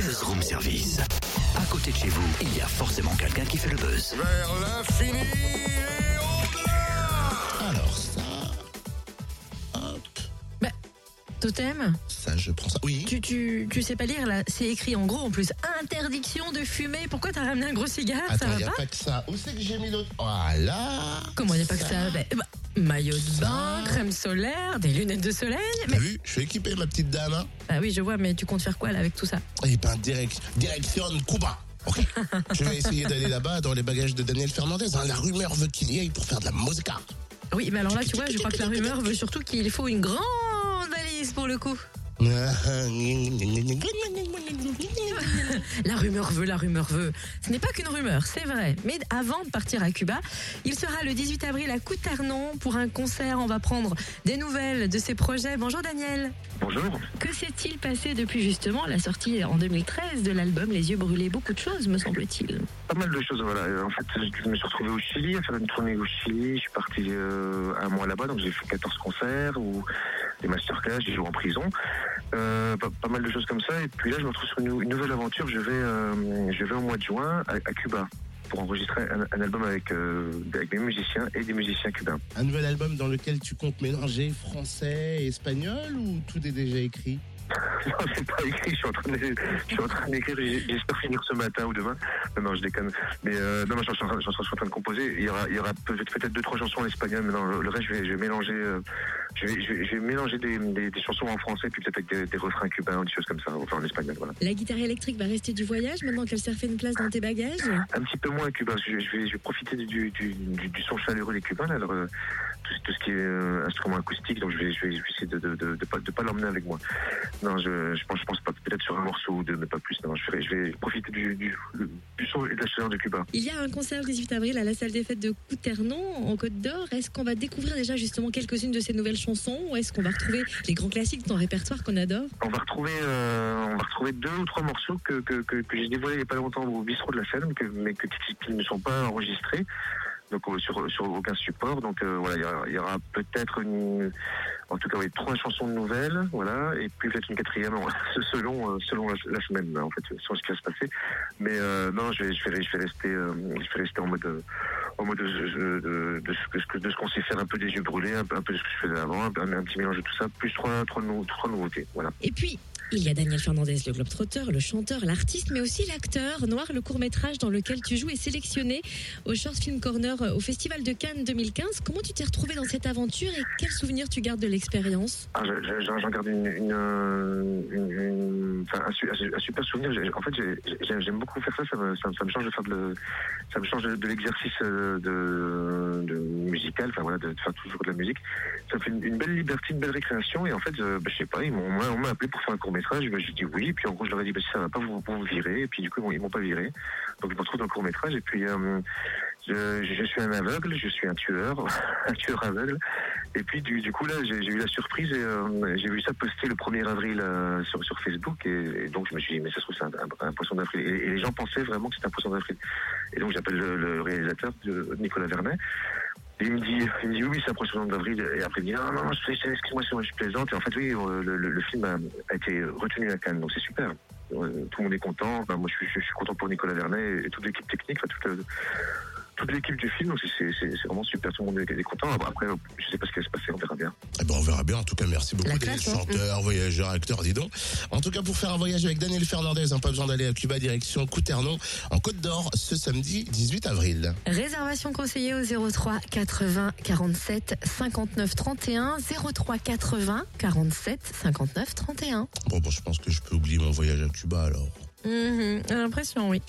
Buzz Room Service. À côté de chez vous, il y a forcément quelqu'un qui fait le buzz. Vers l'infini Totem, Ça, je prends ça. Oui. tu, tu, tu sais pas lire là, c'est écrit en gros en plus interdiction de fumer. Pourquoi t'as ramené un gros cigare Ça Attends, va il n'y a pas pas que ça. Où c'est que j'ai mis l'autre? Voilà. Comment il n'y a pas que ça Ben, bah, Maillot de bain, Ça. crème solaire, des lunettes de soleil. T'as Mais, vu? Je suis équipé, ma petite dame. Hein bah oui, je vois, mais tu comptes faire quoi là avec tout ça? Eh ben, direct, direction Cuba. Ok. je vais essayer d'aller là-bas dans les bagages de Daniel Fernandez. hein. La rumeur veut qu'il y aille pour faire de la musique. Oui, mais alors là, tu vois, je crois que la rumeur veut surtout qu'il faut une grande pour le coup. La rumeur veut, la rumeur veut. Ce n'est pas qu'une rumeur, c'est vrai. Mais avant de partir à Cuba, il sera le 18 avril à Couternon pour un concert. On va prendre des nouvelles de ses projets. Bonjour Daniel. Bonjour. Que s'est-il passé depuis justement la sortie en 2013 de l'album Les yeux brûlés? Beaucoup de choses, me semble-t-il. Pas mal de choses, voilà. Euh, En fait, je me suis retrouvé au Chili, à faire une tournée au Chili. Je suis parti euh, un mois là-bas, donc j'ai fait 14 concerts des masterclass, j'ai joué en prison. Euh, pas, mal de choses comme ça. Et puis là, je me retrouve sur une, nouvelle aventure. Je vais, euh, je vais au mois de juin à, Cuba pour enregistrer un, album avec, euh, avec des musiciens et des musiciens cubains. Un nouvel album dans lequel tu comptes mélanger français et espagnol ou tout est déjà écrit? Non, c'est pas écrit. Je suis en train de, je suis en train d'écrire. J'espère finir ce matin ou demain. Non, non, je déconne. Mais euh, non, je suis, en train, je suis en train de composer. Il y aura, il y aura peut-être deux trois chansons en espagnol, mais non, le, reste, je vais, je vais mélanger. euh, je vais, je vais, je vais mélanger des, des, des chansons en français, puis peut-être avec des, des refrains cubains ou des choses comme ça, enfin en espagnol. Voilà. La guitare électrique va rester du voyage maintenant qu'elle s'est refait une place dans tes bagages? Un petit peu moins cubain. parce que Je, vais, je vais profiter du, du, du, du son chaleureux des cubains, là, alors, euh, tout, ce qui est euh, instrument acoustique. Donc je vais, je vais, je vais essayer de, de, de, de pas, de pas l'emmener avec moi. Non, je, je pense, je pense pas. Peut-être sur un morceau ou deux, mais pas plus. Non, je, ferai, je vais profiter du, du, du son et de la chaleur de Cuba. Il y a un concert le 18 avril à la salle des fêtes de Couternon, en Côte d'Or. Est-ce qu'on va découvrir déjà justement quelques-unes de ces nouvelles chansons ou est-ce qu'on va retrouver les grands classiques de ton répertoire qu'on adore? On va retrouver, euh, on va retrouver deux ou trois morceaux que, que, que, que j'ai dévoilés il n'y a pas longtemps au bistrot de la scène, mais que, qui ne sont pas enregistrés. Donc euh, sur, sur aucun support. Donc euh, voilà, il y aura, aura peut-être une, en tout cas oui, trois chansons nouvelles, voilà, et puis peut-être une quatrième, selon euh, selon la, la semaine en fait, selon ce qui va se passer. Mais euh, non, je vais, je vais, je vais rester, euh, je vais rester en mode, euh, en mode de, de, de, de ce de ce qu'on sait faire, un peu des yeux brûlés, un peu, un peu de ce que je faisais avant, un, petit mélange de tout ça, plus trois, trois nouveautés, voilà. Et puis, il y a Daniel Fernandez, le globe-trotteur, le chanteur, l'artiste, mais aussi l'acteur. Noir, le court-métrage dans lequel tu joues est sélectionné au Short Film Corner euh, au Festival de Cannes 2015. Comment tu t'es retrouvé dans cette aventure et quels souvenirs tu gardes de l'expérience? Ah, je- je- j'en garde une, euh, un, un super souvenir. En fait, j'ai- j'ai- j'aime beaucoup faire ça. Ça me, ça, ça me change de faire de, ça me change de, de l'exercice euh, de, de musical. Enfin voilà, de, de faire toujours de la musique. Ça me fait une, une belle liberté, une belle récréation. Et en fait, euh, bah, je sais pas, ils m'ont, on m'a appelé pour faire un court métrage. J'ai dit oui. Puis en gros, je leur ai dit bah, si ça va pas, vous, vous virer. Et puis du coup, ils m'ont pas viré. Donc je me retrouve dans le court métrage. Et puis euh, je, je suis un aveugle, je suis un tueur, un tueur aveugle. Et puis du, coup là, j'ai eu la surprise euh, j'ai vu ça posté le 1er avril euh, sur, Facebook et, donc je me suis dit mais ça se trouve c'est un, poisson d'avril et, les gens pensaient vraiment que c'était un poisson d'avril. Et donc j'appelle le, réalisateur Nicolas Vernet. Et il me dit, oui, oui, c'est un poisson d'avril. Et après, il me dit non, non, je- excuse-moi, moi, je plaisante. Et en fait, oui, euh, le, film a, été retenu à Cannes, donc c'est super. Euh, Tout le monde est content. Moi, je suis, content pour Nicolas Vernet et toute l'équipe technique, enfin, toute l'équipe du film. Donc c'est- vraiment super. Tout le monde est, content. Après, je sais pas ce qui va se passer, on verra bien. Eh ben, on verra bien. En tout cas, merci beaucoup. La Daniel, classe, hein. chanteur, voyageur, acteur, dis donc. En tout cas, pour faire un voyage avec Daniel Fernandez, hein, pas besoin d'aller à Cuba, direction Couternon, en Côte d'Or, ce samedi 18 avril. Réservation conseillée au 03 80 47 59 31 03 80 47 59 31. Bon, bon, je pense que je peux oublier mon voyage à Cuba alors. Mhm, J'ai l'impression, oui.